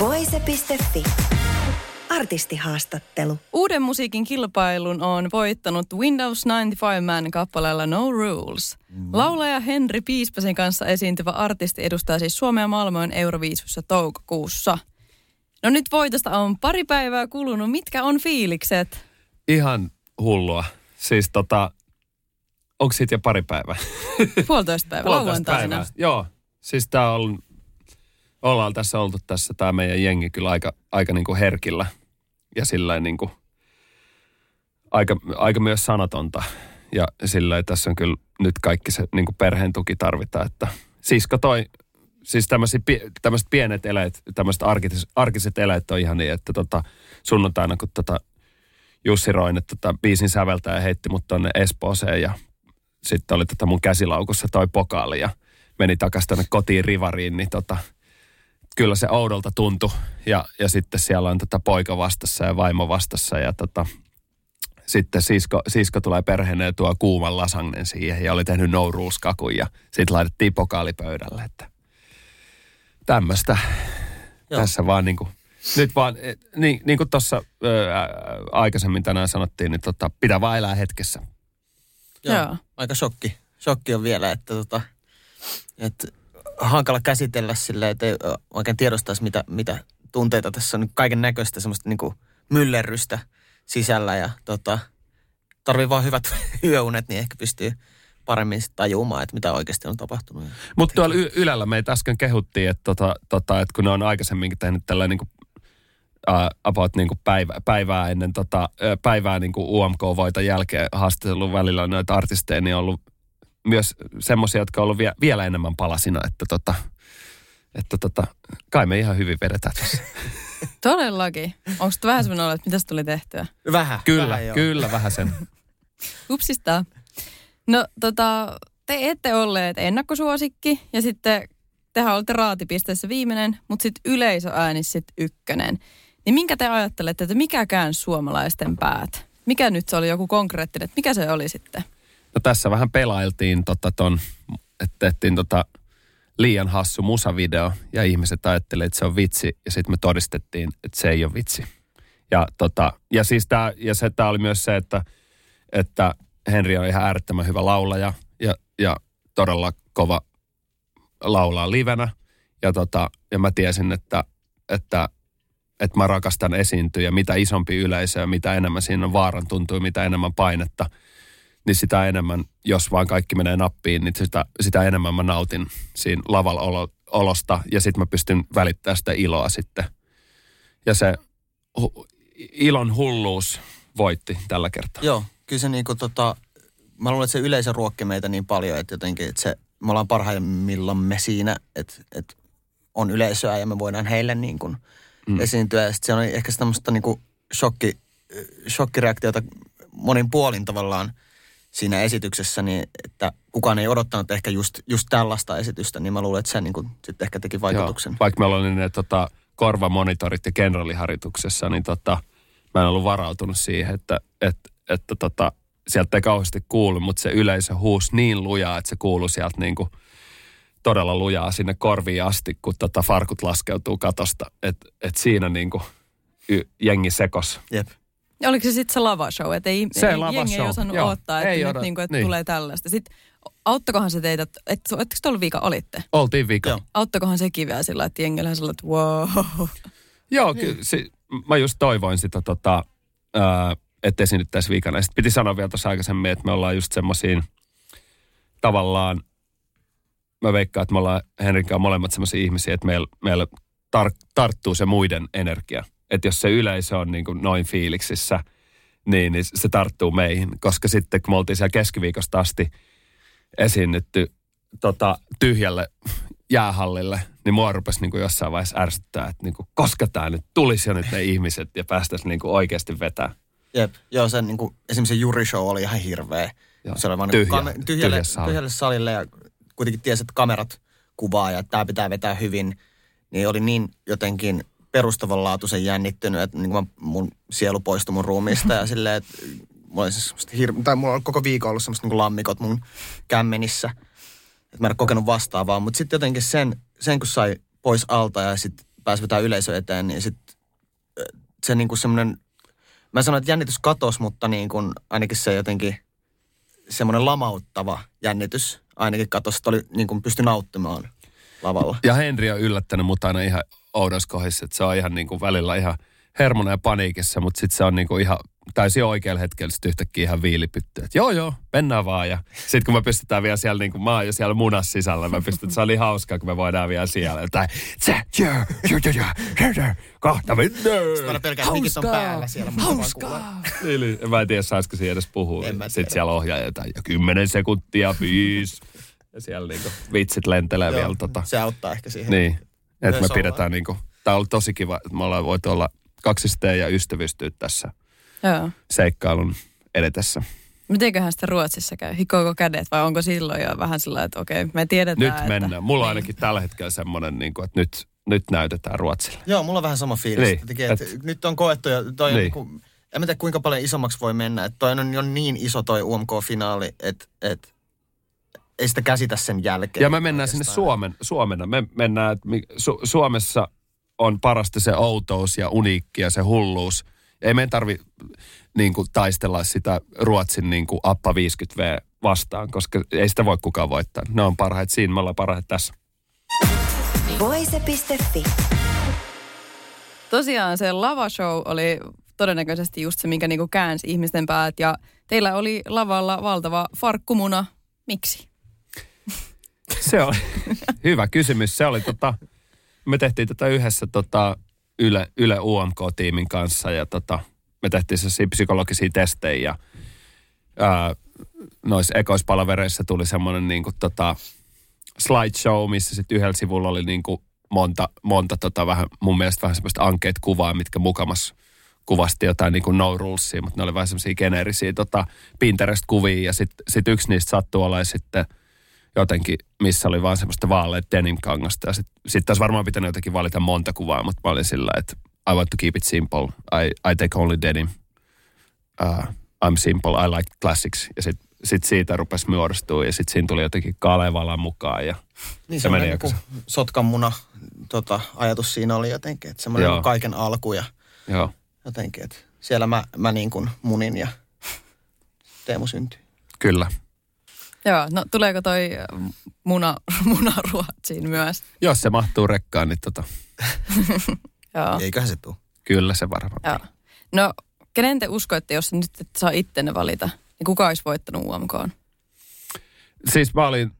Voise.fi. Artistihaastattelu. Uuden musiikin kilpailun on voittanut Windows 95 Man kappaleella No Rules. Laulaja Henri Piispasen kanssa esiintyvä artisti edustaa siis Suomea Malmöön Euroviisussa toukokuussa. No nyt voitosta on pari päivää kulunut. Mitkä on fiilikset? Ihan hullua. Siis tota, onko siitä jo pari päivää? Puolitoista päivää, Puolitoista päivää. Joo. Siis tää on, ollaan tässä oltu tässä tämä meidän jengi kyllä aika, aika niinku herkillä. Ja sillä niinku, aika, aika myös sanatonta. Ja sillä tässä on kyllä nyt kaikki se niinku perheen tuki tarvitaan, että sisko toi, siis tämmöiset pienet eleet, tämmöiset arkiset, arkiset eleet on ihan niin, että tota, sunnuntaina kun tota Jussi Roine tota, biisin säveltäjä heitti mut tonne Espooseen ja sitten oli tota mun käsilaukussa toi pokaali ja meni takas tonne kotiin rivariin, niin tota, kyllä se oudolta tuntui. Ja, ja sitten siellä on tota poika vastassa ja vaimo vastassa ja tota, sitten sisko, sisko tulee perheenä ja tuo kuuman lasagnen siihen ja oli tehnyt no rules kakun ja sitten laitettiin pokaali pöydälle, että tämmöistä. Tässä vaan niinku, nyt vaan, eh, niin, niin kuin tuossa aikaisemmin tänään sanottiin, niin tota, pitää vaan elää hetkessä. Joo. Joo. Aika shokki. Shokki on vielä, että tota, että hankala käsitellä silleen, että ei oikein tiedostaisi, mitä, mitä tunteita tässä on. Kaiken näköistä semmoista niinku myllerrystä sisällä ja tota, tarvii vaan hyvät yöunet, niin ehkä pystyy paremmin tajumaan, että mitä oikeasti on tapahtunut. Mutta tuolla y- Ylellä meitä äsken kehuttiin, että, tota, tota, että kun ne on aikaisemminkin tehnyt tällainen niin kuin, uh, about niin kuin päivä, päivää ennen tota, päivää niin kuin UMK-voiton jälkeen haastattelun välillä noita artisteja, niin on ollut myös semmoisia, jotka on ollut vie, vielä enemmän palasina, että, tota, että tota, kai me ihan hyvin vedetään tässä. Todellakin. Onko vähän semmoinen olo, että mitäs tuli tehtyä? Vähän. Kyllä, vähän joo. kyllä vähän sen. Upsista. No tota, te ette olleet ennakkosuosikki ja sitten tehän olette raatipisteessä viimeinen, mutta sitten yleisöääni sitten ykkönen. Niin minkä te ajattelette, että mikä käänsi suomalaisten päät? Mikä nyt se oli joku konkreettinen, että mikä se oli sitten? No tässä vähän pelailtiin tota ton, että tehtiin tota liian hassu musavideo ja ihmiset ajattelivat, että se on vitsi ja sitten me todistettiin, että se ei ole vitsi. Ja, tota, ja siis tää, ja se, tää oli myös se, että, että Henri on ihan äärettömän hyvä laulaja ja, ja todella kova laulaa livenä. Ja, tota, ja mä tiesin, että, että, että mä rakastan esiintyä ja mitä isompi yleisö mitä enemmän siinä on vaaran tuntuu, mitä enemmän painetta, niin sitä enemmän, jos vaan kaikki menee nappiin, niin sitä, sitä enemmän mä nautin siinä lavalla olo, olosta ja sitten mä pystyn välittämään sitä iloa sitten. Ja se hu, ilon hulluus voitti tällä kertaa. Joo, kyllä se niinku tota, mä luulen, että se yleisö ruokki meitä niin paljon, että jotenkin, että se, me ollaan parhaimmillamme siinä, että, että on yleisöä ja me voidaan heille niin kuin mm. esiintyä. Ja sitten se on ehkä semmoista niin kuin shokki, shokkireaktiota monin puolin tavallaan siinä esityksessä, niin että kukaan ei odottanut ehkä just, just tällaista esitystä, niin mä luulen, että se niin sitten ehkä teki vaikutuksen. Joo, vaikka meillä oli ne tota, korvamonitorit ja kenraaliharjoituksessa, niin tota, mä en ollut varautunut siihen, että, että, että tota, sieltä ei kauheasti kuulu, mutta se yleisö huusi niin lujaa, että se kuului sieltä niin kuin todella lujaa sinne korviin asti, kun tota farkut laskeutuu katosta. Että et siinä niin kuin y- jengi sekos. Jep. Ja oliko se sitten se lavashow, että ei, Se ei, lavashow, jengi ei osannut joo. odottaa, että, Ei nyt odota, niinku, että niin. tulee tällaista. Sitten auttokohan se teitä, että et, oletteko te ollut viika, olitte? Oltiin viikon. Joo. Auttokohan sekin vielä sillä, että jengillä sillä, että wow. Joo ky- si- mä just toivoin sitä, tota, ää, että esiinnyttäisiin viikana. Sitten piti sanoa vielä tuossa aikaisemmin, että me ollaan just semmoisiin tavallaan, mä veikkaan, että me ollaan Henrin kanssa molemmat semmoisia ihmisiä, että meillä, meillä tar- tarttuu se muiden energia. Että jos se yleisö on niin kuin noin fiiliksissä, niin, niin se tarttuu meihin. Koska sitten kun me oltiin siellä keskiviikosta asti esiinnytty tota, tyhjälle jäähallille, niin mua rupesi niin kuin jossain vaiheessa ärsyttää, että niin kuin, koska tämä nyt tulisi jo nyt ne ihmiset ja päästäisiin niin kuin oikeasti vetää. Jep, joo, sen niin kuin, esimerkiksi se Juri Show oli ihan hirveä. Joo. Se oli vaan Tyhjä. niin tyhjälle, Tyhjä sali. tyhjälle salille ja kuitenkin tiesi, että kamerat kuvaa ja tämä pitää vetää hyvin. Niin oli niin jotenkin perustavanlaatuisen jännittynyt, että niin kuin mun sielu poistui mun ruumiista ja silleen, että mulla oli, siis hir- tai mulla oli koko viikon ollut semmoista niin lammikot mun kämmenissä. Että mä en ole kokenut vastaavaa, mutta sitten jotenkin sen, sen kun sai pois alta ja sitten pääsi vetää yleisö eteen, niin sitten se niin kuin semmoinen, mä sanoin, että jännitys katosi, mutta niin kuin ainakin se jotenkin semmoinen lamauttava jännitys ainakin katosi, että oli niin kuin pysty nauttimaan lavalla. Ja Henri on yllättänyt mut aina ihan oudossa kohdissa, että se on ihan niin kuin välillä ihan hermona ja paniikissa, mutta sitten se on niin kuin ihan täysin oikealla hetkellä sitten yhtäkkiä ihan viilipytty. Että joo joo, mennään vaan. Ja sitten kun me pystytään vielä siellä, niin kuin mä oon jo siellä munas sisällä, mä pystyn, että se oli hauskaa, kun me voidaan vielä siellä. Tai se, jää, jää, jää, jää, jää, kahta mennään. Pelkään, mikit on päällä siellä. Niin, niin. Mä en tiedä, saisiko siinä edes puhua. Sitten siellä ohjaaja jotain, ja kymmenen sekuntia, viisi. Ja siellä niinku vitsit lentelee vielä tota. Se auttaa ehkä siihen. Niin, että me pidetään niinku, tää on ollut tosi kiva, että me ollaan voitu olla kaksisteen ja ystävystyä tässä Joo. seikkailun edetessä. Mitenköhän sitä Ruotsissa käy? Hikoako kädet vai onko silloin jo vähän sillä että okei, me tiedetään, Nyt että... mennään. Mulla on Niin. ainakin tällä hetkellä semmoinen, niinku, että nyt, nyt näytetään Ruotsille. Joo, mulla on vähän sama fiilis. Niin, Niin, että et- nyt on koettu ja toi Niin. on niin en tiedä kuinka paljon isommaksi voi mennä. Että toi on jo niin iso toi UMK-finaali, että et, ei sitä käsitä sen jälkeen. Ja me mennään sinne oikeastaan. Suomen, Suomena. Me mennään, että Su- Suomessa on parasta se outous ja uniikki ja se hulluus. Ei meidän tarvi niin kuin, taistella sitä Ruotsin niin kuin, Appa 50V vastaan, koska ei sitä voi kukaan voittaa. Ne on parhaita siinä, me ollaan parhaita tässä. Voise.fi. Tosiaan se lavashow oli todennäköisesti just se, mikä niinku käänsi ihmisten päät. Ja teillä oli lavalla valtava farkkumuna. Miksi? Se oli hyvä kysymys. Se oli tota, me tehtiin tätä yhdessä tota, Yle, Yle UMK-tiimin kanssa ja tota, me tehtiin sellaisia psykologisia testejä ja ää, noissa ekoispalavereissa tuli semmoinen niin kuin, tota, slideshow, missä sitten yhdellä sivulla oli niin kuin monta, monta tota, vähän, mun mielestä vähän semmoista ankeet kuvaa, mitkä mukamas kuvasti jotain niin kuin no rulesia, mutta ne oli vähän semmoisia geneerisiä tota, Pinterest-kuvia ja sitten sit yksi niistä sattui olla sitten jotenkin, missä oli vaan semmoista vaaleet denim-kangasta. Ja sitten sit olisi varmaan pitänyt jotenkin valita monta kuvaa, mutta mä olin sillä, että I want to keep it simple. I, I take only denim. Uh, I'm simple, I like classics. Ja sitten sit siitä rupesi muodostua ja sitten siinä tuli jotenkin Kalevala mukaan. Ja Niin se meni semmoinen aika niin sotkan muna tota, ajatus siinä oli jotenkin, että semmoinen Joo. niin kaiken alku ja joo, jotenkin, että siellä mä, mä niin kuin munin ja Teemu syntyi. kyllä. Joo, no tuleeko toi äh, muna, muna Ruotsiin myös? Jos se mahtuu rekkaan, niin tota, Joo. Eiköhän se tule. kyllä se varmaan. Joo. No, kenen te uskoitte, jos nyt et saa ittenne valita? Niin kuka olisi voittanut UMK? Siis mä olin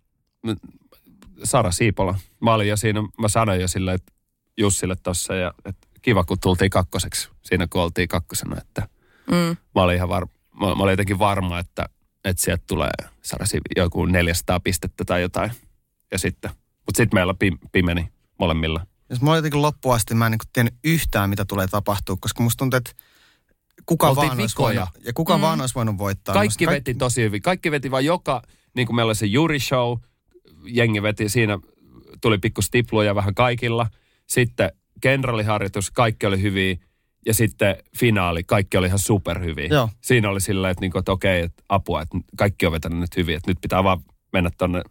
Sara Siipola. Mä olin jo siinä, mä sanoin jo sille, että Jussille tossa ja että kiva kun tultiin kakkoseksi siinä kun oltiin kakkosena, että Mm. mä olin ihan var, mä, mä olin jotenkin varma, että, että sieltä tulee Sara Siipi, joku 400 pistettä tai jotain. Ja sitten, mutta sitten meillä pim, pimeni molemmilla. Jos mä jotenkin loppuun asti, mä en niin tiennyt yhtään, mitä tulee tapahtua, koska musta tuntuu, että kuka Oltiin vaan olisi voinut, ja kuka mm. vaan olisi voinut voittaa. Kaikki Musta veti tosi hyvin. Kaikki veti vaan joka, niin kuin meillä oli se Juri Show, jengi veti, siinä tuli pikku stipluja vähän kaikilla. Sitten kenraaliharjoitus, kaikki oli hyviä. Ja sitten finaali, kaikki oli ihan superhyviä. Joo. Siinä oli silleen, että, niin kuin, että okei, että apua, että kaikki on vetänyt nyt hyvin. Että nyt pitää vaan mennä tonne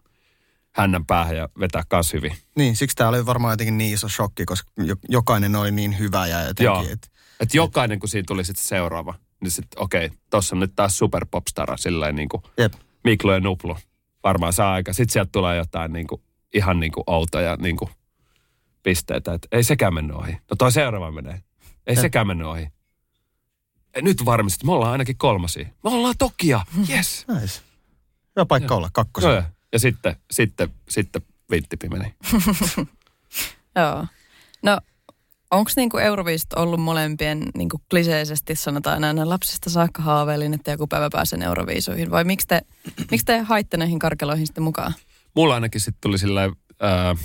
hännän päähän ja vetää kans hyvin. Niin, siksi tämä oli varmaan jotenkin niin iso shokki, koska jo, jokainen oli niin hyvä ja jotenkin, Joo. että Että jokainen, kun siinä tuli sitten seuraava, niin sitten okei, tossa on nyt taas superpopstara, silleen niin kuin jep. Miklo ja Nuplu. Varmaan saa aika. Sitten sieltä tulee jotain niin kuin, ihan niin kuin outoja niin kuin pisteitä. Että ei sekään mennyt ohi. No toi seuraava menee. Ei Jep. sekään mennyt ohi. Ja nyt varmasti, me ollaan ainakin kolmasia. Me ollaan Tokia, yes. Nice. Hyvä paikka olla, kakkosen. Ja, ja sitten, sitten, sitten vinttipi meni. Joo. No, onko niinku Euroviisut ollut molempien niinku kliseisesti sanotaan aina lapsesta saakka haaveilin, että joku päivä pääsen Euroviisuihin? Vai miksi te, miksi te haitte näihin karkeloihin sitten mukaan? mulla ainakin sitten tuli sillä ää,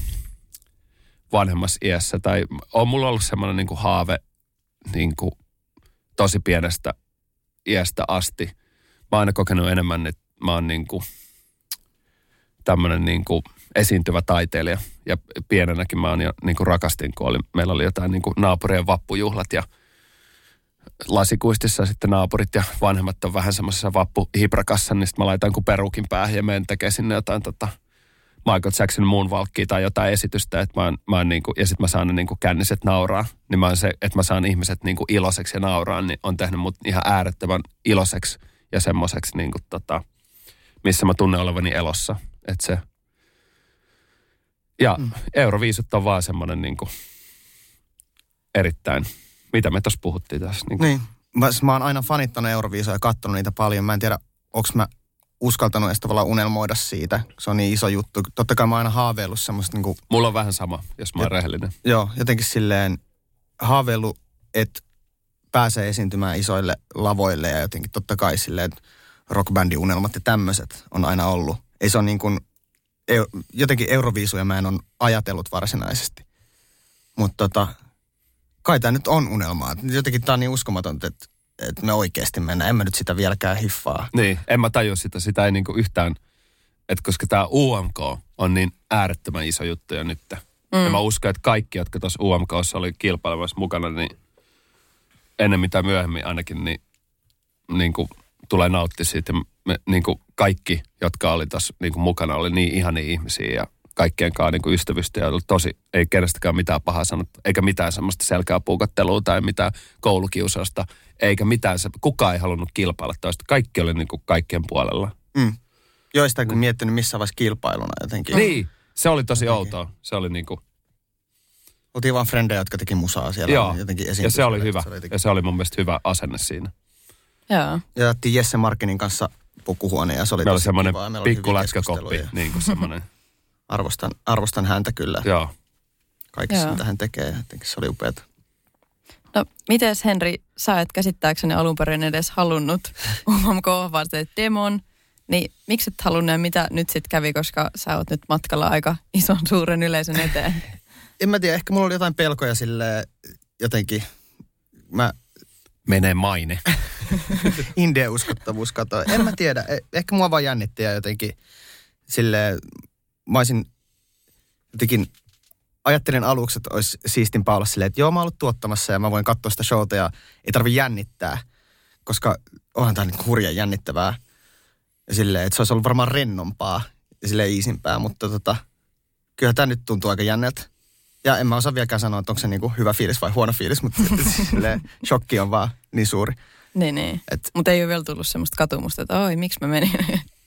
vanhemmassa iässä, tai on mulla ollut semmoinen niin haave niin kuin, tosi pienestä iästä asti. Mä oon aina kokenut enemmän, että mä oon niin kuin, tämmöinen niin kuin esiintyvä taiteilija. Ja pienenäkin mä oon jo niin kuin rakastin, kun oli, meillä oli jotain niin kuin naapurien vappujuhlat ja lasikuistissa sitten naapurit ja vanhemmat on vähän semmoisessa vappuhibrakassa, niin sitten mä laitan kuin perukin päähän ja menen tekemään sinne jotain tota, Michael Jackson Moonwalkia tai jotain esitystä, että mä oon, mä oon niin kuin, ja sitten mä saan ne niin kuin känniset nauraa, niin mä oon se, että mä saan ihmiset niin kuin iloiseksi ja nauraa, niin on tehnyt mut ihan äärettömän iloiseksi ja semmoiseksi niin kuin tota, missä mä tunnen olevani elossa. Että se, ja mm. Euroviisut on vaan semmoinen niin kuin erittäin, mitä me tuossa puhuttiin tässä. Niin, niin. Mä, mä oon aina fanittanut Euroviisoja ja katsonut niitä paljon. Mä en tiedä, onko mä uskaltanut edes tavallaan unelmoida siitä. Se on niin iso juttu. Totta kai mä oon aina haaveillut semmoista niin kuin, Mulla on vähän sama, jos mä oon rehellinen. Joo, jotenkin silleen haaveillut, että pääsee esiintymään isoille lavoille ja jotenkin totta kai silleen, että rockbändin unelmat ja tämmöiset on aina ollut. Ei se on niin kuin, jotenkin Euroviisuja mä en ole ajatellut varsinaisesti. Mutta tota, kai tämä nyt on unelmaa. Jotenkin tämä on niin uskomatonta, että, että me oikeasti mennään. En mä nyt sitä vieläkään hiffaa. Niin, en mä tajua sitä. Sitä ei niinku yhtään, että koska tämä UMK on niin äärettömän iso juttu jo nyt. Mm. Ja mä uskon, että kaikki, jotka tuossa UMKssa oli kilpailemassa mukana, niin ennen mitä myöhemmin ainakin, niin, niin kuin tulee nauttia siitä. Me, niin kuin kaikki, jotka oli tässä niin kuin mukana, oli niin ihania ihmisiä ja kaikkien kanssa niin kuin ystävystä ja tosi, ei kenestäkään mitään pahaa sanottu, eikä mitään semmoista selkää puukottelua tai mitään koulukiusausta, eikä mitään, se, kukaan ei halunnut kilpailla toista. Kaikki oli niin kuin kaikkien puolella. Mm. Joista kun miettinyt missä vaiheessa kilpailuna jotenkin. Niin, se oli tosi jotenkin. outoa. Se oli niin kuin... Oltiin vaan frendejä, jotka teki musaa siellä. Joo, jotenkin ja se oli hyvä. Se oli ja se oli mun mielestä hyvä asenne siinä. Joo. Ja jättiin Jesse Markinin kanssa pukuhuone ja se oli Meillä oli semmoinen pikku lätkäkoppi, niin kuin semmoinen. arvostan, arvostan häntä kyllä. Joo. Kaikessa, mitä hän tekee. Jotenkin se oli upeata. No, miten Henri, sä et käsittääkseni alun perin edes halunnut UMK, vaan demon. Niin miksi et halunnut mitä nyt sitten kävi, koska sä oot nyt matkalla aika ison suuren yleisön eteen? en mä tiedä, ehkä mulla oli jotain pelkoja sille jotenkin. Mä menee maine. Indien uskottavuus katoa. En mä tiedä. E- ehkä mua vaan jännitti ja jotenkin sille mä olisin jotenkin ajattelin aluksi, että olisi siistimpää olla silleen, että joo, mä oon ollut tuottamassa ja mä voin katsoa sitä showta ja ei tarvi jännittää, koska onhan tämä niin hurjan jännittävää. Ja silleen, että se olisi ollut varmaan rennompaa ja silleen iisimpää, mutta tota, kyllä tämä nyt tuntuu aika jänneltä. Ja en mä osaa vieläkään sanoa, että onko se niinku hyvä fiilis vai huono fiilis, mutta silleen, shokki on vaan niin suuri. Niin, niin. Mutta ei ole vielä tullut semmoista katumusta, että oi, miksi mä menin.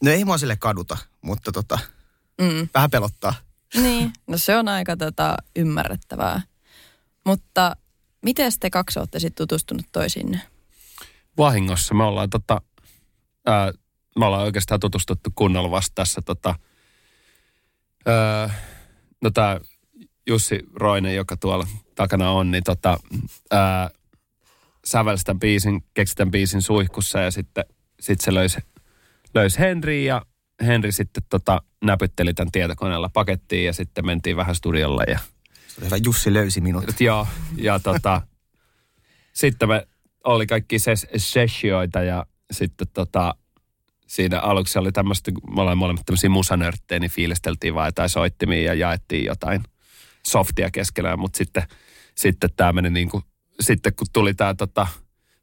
No ei mua sille kaduta, mutta tota, mm. vähän pelottaa. Niin, no se on aika tota, ymmärrettävää. Mutta miten te kaksi olette sitten tutustunut toisinne? Vahingossa. Me ollaan, tota, ää, me ollaan oikeastaan tutustuttu kunnolla vasta tässä. Tota, ää, no tämä Jussi Roinen, joka tuolla takana on, niin tota, ää, sävelsi tämän biisin, keksi tämän biisin suihkussa ja sitten sit se löysi, löysi Henri ja Henri sitten tota, näpytteli tämän tietokoneella pakettiin ja sitten mentiin vähän studiolle. Ja... Se hyvä, Jussi löysi minut. Joo, ja tota, sitten me oli kaikki ses- sessioita ja sitten tota, siinä aluksi oli tämmöistä, me olemme molemmat tämmöisiä musanörttejä, niin fiilisteltiin vaan jotain soittimia ja jaettiin jotain softia keskenään, mutta sitten, sitten tämä meni niin kuin, sitten kun tuli tämä tota,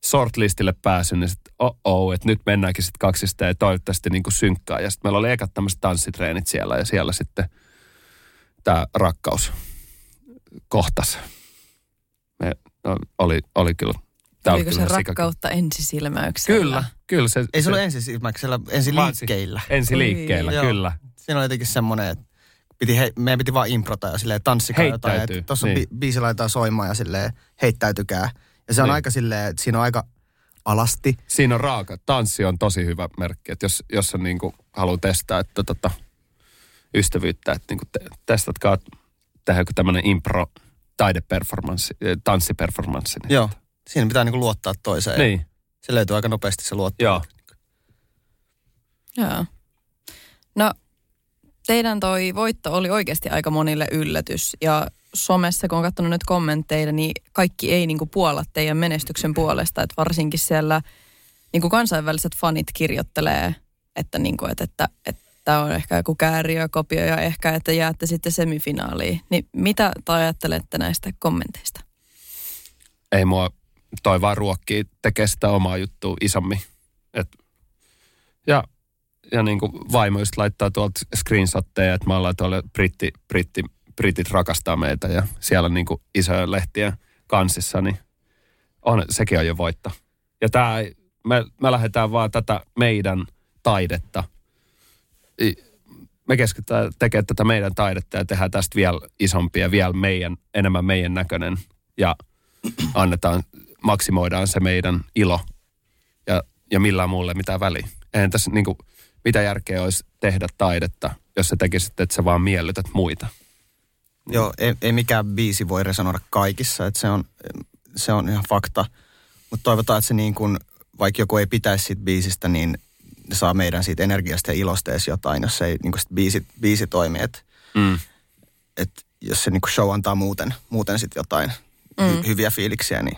shortlistille pääsy, niin sitten oh, oh että nyt mennäänkin sitten kaksista ja toivottavasti niin kuin synkkää. Ja sitten meillä oli ekat tämmöiset tanssitreenit siellä ja siellä sitten tämä rakkaus kohtas. Me, no, oli, oli kyllä Tämä Oliko se rakkautta ensisilmäyksellä? Kyllä, kyllä. Se, Ei se, se ole ensisilmäyksellä, liikkeillä. Ensi liikkeillä, kyllä. Siinä oli jotenkin semmoinen, että piti he, meidän piti vaan improta ja silleen tanssikaa jotain. Tuossa niin. bi- biisi laitetaan soimaan ja silleen heittäytykää. Ja se on niin. aika silleen, että siinä on aika alasti. Siinä on raaka. Tanssi on tosi hyvä merkki, että jos, jos on niin haluaa testaa että tota, ystävyyttä, että niin te, testatkaa joku tämmöinen impro taideperformanssi, eh, tanssiperformanssi. Niin Joo, siinä pitää niin luottaa toiseen. Niin. Se löytyy aika nopeasti se luottaa. Joo. Joo. No, teidän toi voitto oli oikeasti aika monille yllätys. Ja somessa, kun on katsonut nyt kommentteja, niin kaikki ei niinku puolla teidän menestyksen puolesta. Että varsinkin siellä niinku kansainväliset fanit kirjoittelee, että, niinku, että, että, että on ehkä joku kääriökopio ja ehkä, että jäätte sitten semifinaaliin. Niin mitä te ajattelette näistä kommenteista? Ei mua, toi vaan ruokkii, tekee sitä omaa juttua isommin. Et, ja ja niin kuin vaimo just laittaa tuolta screenshotteja, että me ollaan tuolla britti, britti, britit rakastaa meitä ja siellä niin kuin isoja lehtiä kansissa, niin on, sekin on jo voitto. Ja tää, me, me lähdetään vaan tätä meidän taidetta. Me keskitytään tekemään tätä meidän taidetta ja tehdään tästä vielä isompia, vielä meidän, enemmän meidän näköinen. Ja annetaan, maksimoidaan se meidän ilo ja, ja millään muulle mitään väliä. Eihän tässä niin kuin, mitä järkeä olisi tehdä taidetta, jos sä tekisit, että sä vaan miellytät muita. Joo, ei, ei mikään biisi voi resonoida kaikissa, että se on, se on ihan fakta. Mutta toivotaan, että se niin kuin, vaikka joku ei pitäisi siitä biisistä, niin ne saa meidän siitä energiasta ja ilosta edes jotain, jos ei niin kuin biisi, biisi toimi. Että mm. et, jos se niin kuin show antaa muuten, muuten sitten jotain mm. hy, hyviä fiiliksiä, niin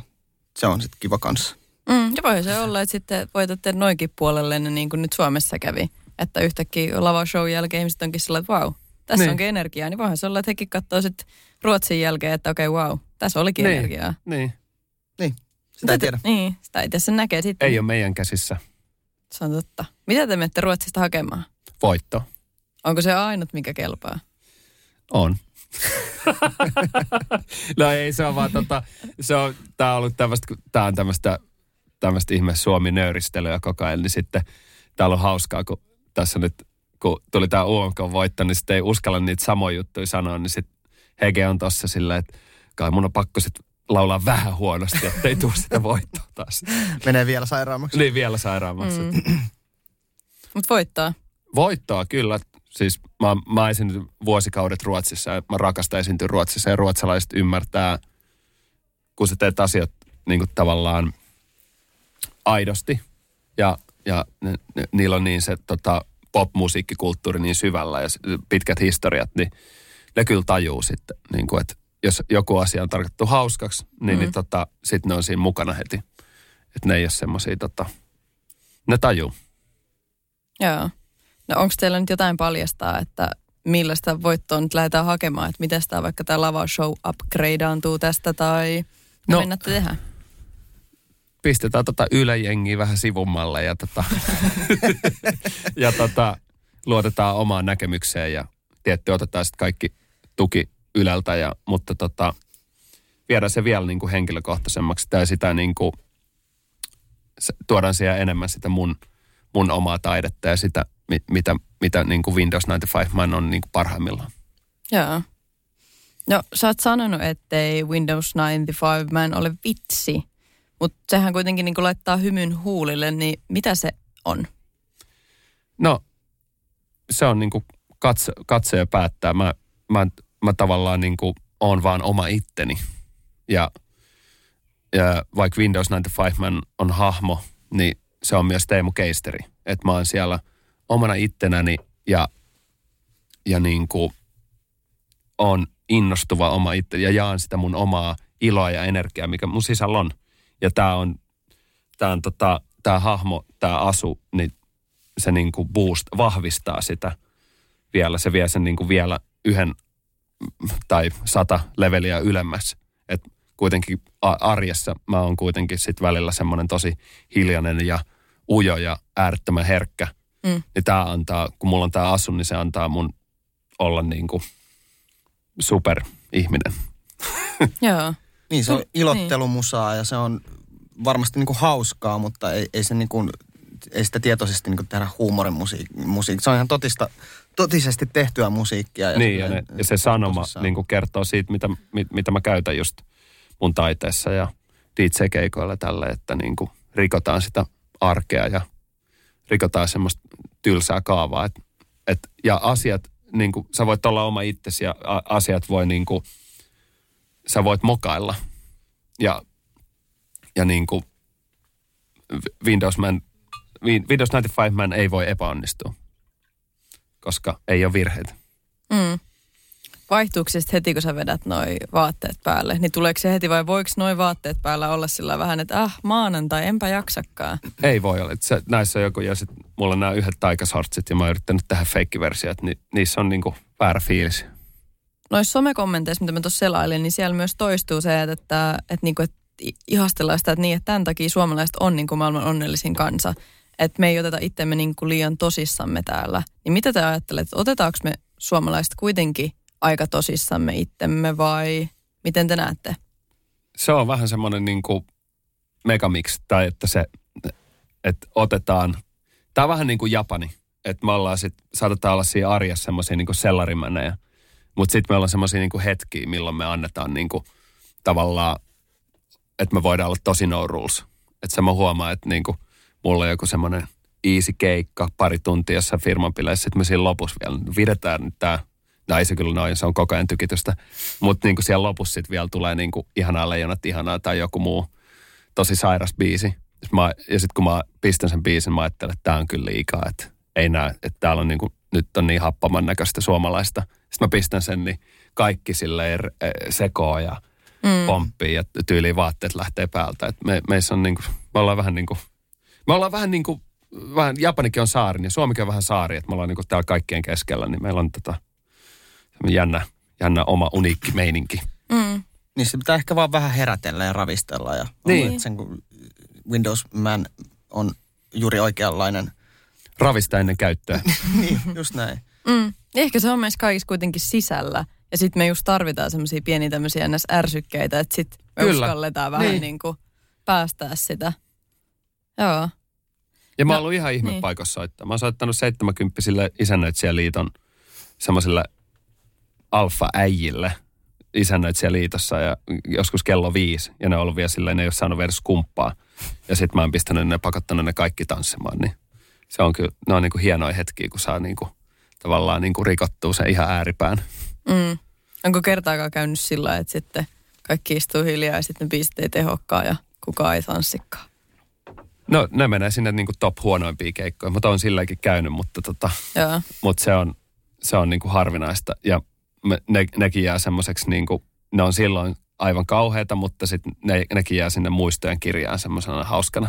se on sitten kiva kanssa. Mm, ja voi se olla, että sitten voitatte noinkin puolelle, niin kuin nyt Suomessa kävi. Että yhtäkkiä show jälkeen ihmiset onkin sillä, että vau, tässä niin. onkin energiaa. Niin voihan se olla, että hekin katsoo sitten Ruotsin jälkeen, että okei, okay, wow, tässä olikin niin. energiaa. Niin. Niin, sitä ei tiedä. Niin, sitä itse sen näkee sitten. Ei ole meidän käsissä. Se on totta. Mitä te menette Ruotsista hakemaan? Voitto. Onko se ainut, mikä kelpaa? On. no ei, se on vaan tota, se on, tää on ollut tämmöistä, tää on tämmöistä tämmöistä ihme Suomi-nöyristelyä koko ajan, niin sitten täällä on hauskaa, kun tässä nyt, kun tuli tämä UMK-voitto, niin sitten ei uskalla niitä samoja juttuja sanoa, niin sitten Hege on tossa silleen, että kai mun on pakko sitten laulaa vähän huonosti, että ei tule sitä voittoa taas. Menee vielä sairaammaksi. Niin, vielä sairaammaksi. Mm. Mutta voittaa. Voittaa, kyllä. Siis mä, mä vuosikaudet Ruotsissa ja mä rakastan esiintyä Ruotsissa ja ruotsalaiset ymmärtää, kun sä teet asiat niin kuin tavallaan – aidosti ja, ja ne, ne, niillä on niin se tota, pop-musiikkikulttuuri niin syvällä ja pitkät historiat, niin ne kyllä tajuu sitten, niin kuin, että jos joku asia on tarkoitettu hauskaksi, niin, mm. niin tota, sitten ne on siinä mukana heti. Että ne ei ole semmoisia, tota, ne tajuu. Joo. No onko teillä nyt jotain paljastaa, että millaista voittoa nyt lähdetään hakemaan, että miten tämä vaikka tämä lava show upgradeantuu tästä tai no, mennätte tehdä? Pistetään tota ylejengiä vähän sivummalle ja, tota, ja tota, luotetaan omaan näkemykseen ja tietty otetaan sitten kaikki tuki ylältä, ja, mutta tota, viedään se vielä niin kuin henkilökohtaisemmaksi tai sitä niin kuin, tuodaan siellä enemmän sitä mun, mun omaa taidetta ja sitä, mitä, mitä niin kuin Windows 95 Man on niin kuin parhaimmillaan. Joo. No sä oot sanonut, ettei Windows 95 Man ole vitsi. Mutta sehän kuitenkin niin laittaa hymyn huulille, niin mitä se on? No, se on niin kuin katse, katseja päättää. Mä, mä, mä tavallaan niin kuin oon vaan oma itteni. Ja, ja vaikka Windows 95 man on hahmo, niin se on myös Teemu Keisteri. Että mä oon siellä omana ittenäni ja, ja niin kuin on innostuva oma itse ja jaan sitä mun omaa iloa ja energiaa, mikä mun sisällä on – ja tämä on, tää on tota, tää hahmo, tämä asu, niin se niinku boost, vahvistaa sitä vielä. Se vie sen niinku vielä yhden tai sata leveliä ylemmäs. Et kuitenkin arjessa mä oon kuitenkin sit välillä semmoinen tosi hiljainen ja ujo ja äärettömän herkkä. Mm. Niin tää antaa, kun mulla on tää asu, niin se antaa mun olla niinku super ihminen. Joo. Niin, se on niin. ilottelumusaa ja se on varmasti niin kuin hauskaa, mutta ei, ei se niin kuin, ei sitä tietoisesti niin kuin tehdä huumorin musiikki. Se on ihan totista, totisesti tehtyä musiikkia. Ja niin, ja, ne, ja se sanoma niin kuin kertoo siitä, mitä, mit, mitä mä käytän just mun taiteessa ja DJ-keikoilla tälle, että niin kuin rikotaan sitä arkea ja rikotaan semmoista tylsää kaavaa. Et, et, ja asiat, niin kuin, sä voit olla oma itsesi ja asiat voi niin kuin, sä voit mokailla. Ja, ja niin kuin Windows, Man, Windows 95 Man ei voi epäonnistua. koska ei ole virheitä. Mm. Vaihtuuko se heti, kun sä vedät noi vaatteet päälle? Niin tuleeko se heti vai voiko noi vaatteet päällä olla sillä vähän, että ah, maanantai, enpä jaksakaan? Ei voi olla. Se, näissä on joku, ja sitten mulla on nämä yhdet taikasortsit, ja mä oon yrittänyt tehdä feikkiversiot, niin niissä on niinku väärä fiilis. Noissa somekommenteissa, mitä mä tuossa selailin, niin siellä myös toistuu se, että, että, että, niinku, että ihastellaan sitä, että, niin, että tämän takia suomalaiset on niin kuin maailman onnellisin kansa. Että me ei oteta itsemme niin kuin liian tosissamme täällä. Niin mitä te ajattelette, otetaanko me suomalaiset kuitenkin aika tosissamme itsemme vai miten te näette? Se on vähän semmoinen niin kuin megamix, tai että se, että otetaan, tämä on vähän niin kuin Japani, että me ollaan sit, saatetaan olla siinä arjessa semmoisia niin sellarimännejä, mutta sitten me ollaan semmoisia niin hetkiä, milloin me annetaan niin kuin, tavallaan, että me voidaan olla tosi no rules. Että se mä huomaan, että niin kuin, mulla on joku semmoinen easy keikka, pari tuntia jossain firman pileissä, sitten me siinä lopussa vielä videtään nyt tämä ei se kyllä noin, se on koko ajan tykitystä. Mutta niinku siellä lopussa sitten vielä tulee niinku ihanaa leijonat ihanaa tai joku muu tosi sairas biisi. Mä, ja sitten kun mä pistän sen biisin, mä ajattelen, että tämä on kyllä liikaa, että ei näe, että täällä on niinku, nyt on niin happaman näköistä suomalaista. Sitten mä pistän sen, niin kaikki silleen e, sekoo ja mm. pomppii ja tyyliin vaatteet lähtee päältä. Et me, meissä on niinku, me ollaan vähän niinku, me ollaan vähän niinku, vähän, Japanikin on saari, niin Suomikin on vähän saari, että me ollaan niinku täällä kaikkien keskellä, niin meillä on tota, jännä, jännä oma uniikki meininki. Mm. Niin se pitää ehkä vaan vähän herätellä ja ravistella. Ja niin. Sen, kun Windows Man on juuri oikeanlainen. Ravista ennen käyttöä. niin, just näin. Mm. Ehkä se on meissä kaikissa kuitenkin sisällä. Ja sitten me just tarvitaan semmoisia pieniä tämmöisiä ns. ärsykkeitä, että sitten me Kyllä. uskalletaan vähän niin. niin kuin päästää sitä. Joo. Ja mä oon ollut ihan ihme niin. paikassa soittaa. Mä oon soittanut 70 isännöitsijäliiton semmoiselle alfa-äijille isännöitsijä liitossa ja joskus kello viisi. Ja ne on ollut vielä silleen, ne ei ole saanut edes kumppaa. Ja sitten mä oon pistänyt ne, pakottanut ne kaikki tanssimaan. Niin se on kyllä, ne on niinku hienoja hetkiä, kun saa niinku, tavallaan niinku rikottua sen ihan ääripään. Mm. Onko kertaakaan käynyt sillä että sitten kaikki istuu hiljaa ja sitten ne biisit ei tehokkaa ja kukaan ei tanssikaan? No ne menee sinne niinku top huonoimpia keikkoja, mutta on silläkin käynyt, mutta, tota, mutta se on, se on niinku harvinaista. Ja ne, nekin jää semmoiseksi niin kuin, ne on silloin aivan kauheita, mutta sitten ne, nekin jää sinne muistojen kirjaan semmoisena hauskana,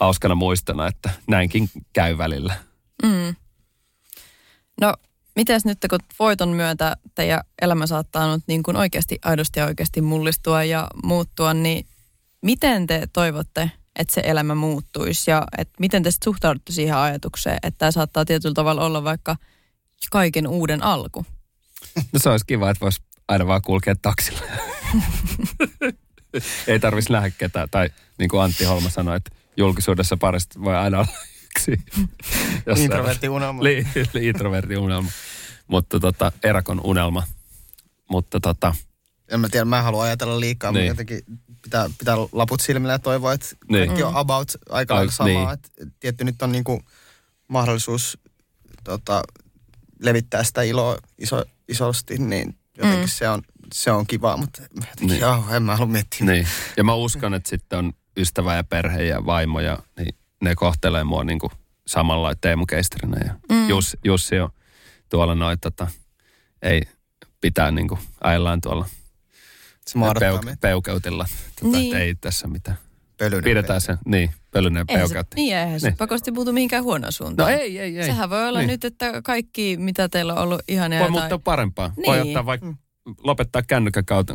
hauskana muistona, että näinkin käy välillä. Mm. No, mites nyt kun voiton myötä teidän elämä saattaa nyt niin kuin oikeasti, aidosti ja oikeasti mullistua ja muuttua, niin miten te toivotte, että se elämä muuttuisi ja että miten te suhtaudutte siihen ajatukseen, että tämä saattaa tietyllä tavalla olla vaikka kaiken uuden alku? No se olisi kiva, että voisi aina vaan kulkea taksilla. Ei tarvitsisi nähdä ketään. Tai niin kuin Antti Holma sanoi, että julkisuudessa parista voi aina olla yksi. introvertti unelma. Li, li, introvertti unelma. Mutta tota, erakon unelma. Mutta tota... En mä tiedä, mä en halua ajatella liikaa, niin. mutta jotenkin pitää, pitää laput silmillä ja toivoa, että niin. kaikki on about aika lailla samaa. Niin. Että tietty nyt on niinku mahdollisuus tota, levittää sitä iloa iso, isosti, niin jotenkin mm. se, on, se on kiva, mutta jotenkin, niin. joo, en mä halua miettiä. Niin. Ja mä uskon, että sitten on ystävä ja perhe ja vaimo ja niin ne kohtelee mua niin kuin samalla Teemu Keisterinä ja mm. Jussi, Jussi on tuolla noin tota, ei pitää niin kuin aillaan tuolla se peuk- peukeutilla. Tota, niin. ei tässä mitään. Pölynen Pidetään se, niin, pölynen peukäytti. Niin, eihän se niin. pakosti puutu mihinkään huonoon suuntaan. No ei, ei, ei. Sehän voi olla niin. nyt, että kaikki, mitä teillä on ollut ihania. Voi muuttaa parempaa. Niin. Voi ottaa vaikka, mm. lopettaa kännykkäkautta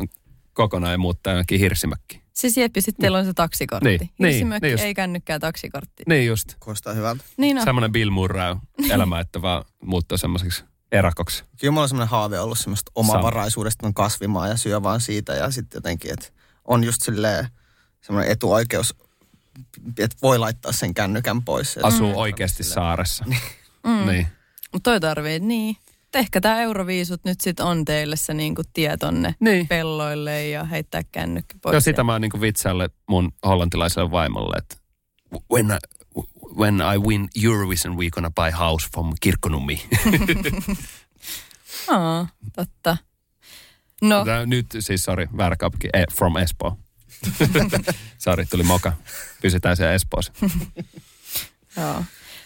kokonaan ja muuttaa jonkin hirsimäkki. Siis Jeppi, sitten teillä on se taksikortti. Niin, Hirsimäkki niin, niin ei kännykkää taksikortti. Niin just. Kuulostaa hyvältä. Niin on. Semmoinen Bill Murray elämä, että vaan muuttaa semmoiseksi erakoksi. Kyllä mulla on semmoinen haave ollut semmoista omavaraisuudesta, on kasvimaa ja syö vaan siitä ja sitten jotenkin, että on just silleen semmoinen etuoikeus että voi laittaa sen kännykän pois. Asuu mm. oikeasti saaressa. mm. niin. Mutta toi tarvii, niin. Ehkä tämä Euroviisut nyt sitten on teille se niinku tie tonne niin. pelloille ja heittää kännykkä pois. Joo, sitä mä oon niinku vitsaille mun hollantilaiselle vaimolle, että when I, when I win Eurovision, we gonna buy house from Kirkkonummi. Aa, totta. No. Tää, nyt siis, sorry, väärä kapki, eh, from Espoo. Sari, tuli moka. Pysytään siellä Espoossa. Joo.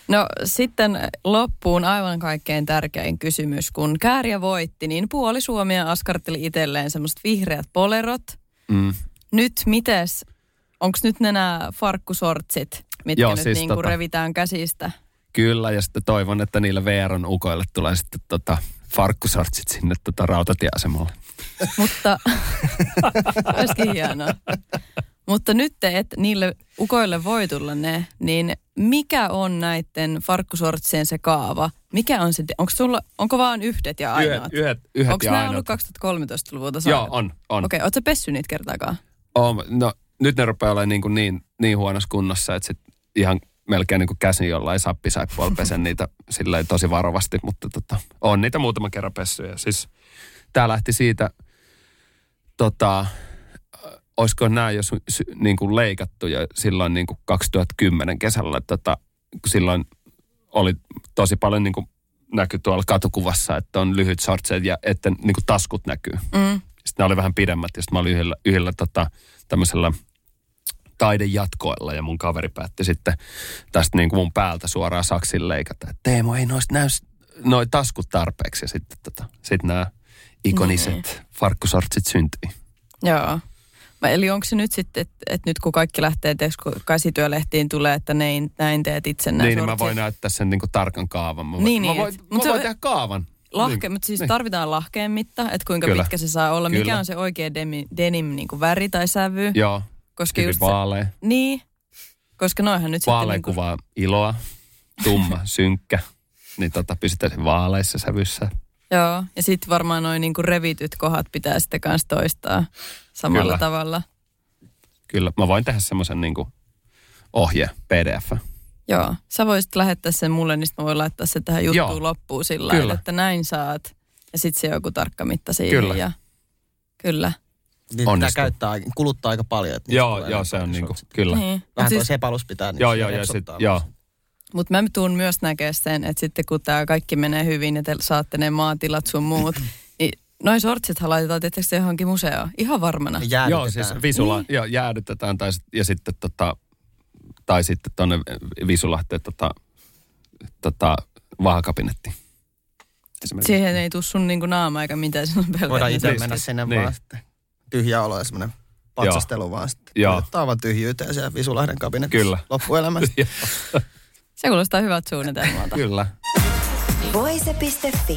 No sitten loppuun aivan kaikkein tärkein kysymys. Kun Kääriä voitti, niin puoli Suomea askarteli itselleen semmoiset vihreät polerot. Mm. Nyt mites, onko nyt nämä farkkusortsit, mitkä Joo, nyt siis niinku tota- revitään käsistä? Kyllä, ja sitten toivon, että niillä VRn ukoille tulee sitten tota farkkusortsit sinne tota rautatieasemalle. Mutta, olisikin hienoa. Mutta nyt te, että niille ukoille voi tulla ne, niin mikä on näiden farkkusortsien se kaava? Mikä on se, onko, sulla, onko vaan yhdet ja ainoat? Yhdet, yhdet, yhdet Onko ja nämä ainoat. ollut 2013-luvulta Joo, saanut? on, on. Okei, okay, ootko pessy niitä kertaakaan? on. No, nyt ne rupeaa olemaan niin, kuin niin, niin huonossa kunnossa, että sit ihan melkein niin kuin käsin jollain sappisaippualla pesen niitä silleen tosi varovasti, mutta tota, on niitä muutaman kerran pessyjä. Siis tää lähti siitä, tota, olisiko nämä jo sy, sy, niin kuin leikattu jo silloin niin kuin 2010 kesällä, tota, kun silloin oli tosi paljon niin kuin näkyy tuolla katukuvassa, että on lyhyt shortseet ja että niin kuin taskut näkyy. Mm. Sitten ne oli vähän pidemmät ja sitten mä olin yhdellä, yhdellä tota, tämmöisellä taidejatkoilla ja mun kaveri päätti sitten tästä niin kuin mun päältä suoraan saksin leikata. että Teemo, ei noista näy noi taskut tarpeeksi ja sitten tota, sit nämä ikoniset Niin. farkkusortsit syntyi. Joo. Mä- Eli onko se nyt sitten, että et nyt kun kaikki lähtee, kun käsityölehtiin tulee, että näin, näin teet itse nämä Niin, niin mä voin näyttää sen niin kuin tarkan kaavan. Mä, voin- Niin, mä niin, voin, mä mut se voin tehdä kaavan. Lahke, Niin. mutta siis Niin. tarvitaan lahkeen mitta, että kuinka Kyllä. pitkä se saa olla. Mikä Kyllä. on se oikea demi, denim niin kuin väri tai sävy? Joo, Koska just se, vaalea. niin, koska noihän nyt sitten Vaalea niin kuin, kuvaa iloa, tumma, synkkä. Niin tota, pysytään sen vaaleissa sävyssä. Joo, ja sitten varmaan noin niin kuin revityt kohdat pitää sitten kanssa toistaa samalla Kyllä. tavalla. Kyllä, mä voin tehdä semmoisen niin ohje, pdf. Joo, sä voisit lähettää sen mulle, niin mä voin laittaa sen tähän juttuun Joo. loppuun sillä Kyllä. lailla, että näin saat. Ja sitten se joku tarkka mitta siihen. Kyllä. Ja, kyllä. Niin pitää Onnistuu. käyttää, kuluttaa aika paljon. Että Joo, joo, se on niinku, kyllä. Niin. Vähän Siis, sepalus pitää. Niin Joo, se joo, ja repsottaa sit, joo. Mutta mä tuun myös näkemään sen, että sitten kun tämä kaikki menee hyvin ja te saatte ne maatilat sun muut, noin sortsithan laitetaan tietysti johonkin museoon. Ihan varmana. Joo, jäädytetään. siis visula, niin. joo, jäädytetään tai, ja sitten tota, tai sitten tuonne Visulahteen tota, tota, vahakabinettiin. Siihen ei tule sun niinku naama eikä mitään, se on pelkät Voidaan itse sortsit. mennä sinne Niin. vaan sitten. Tyhjä olo ja semmoinen patsastelu vaan sitten. Joo. Ottaa vaan tyhjyyteen siellä Visulahden kabinetissa. Kyllä. Loppuelämästä. Se kuulostaa hyvältä suunnitelmalta. Kyllä. Voise.fi.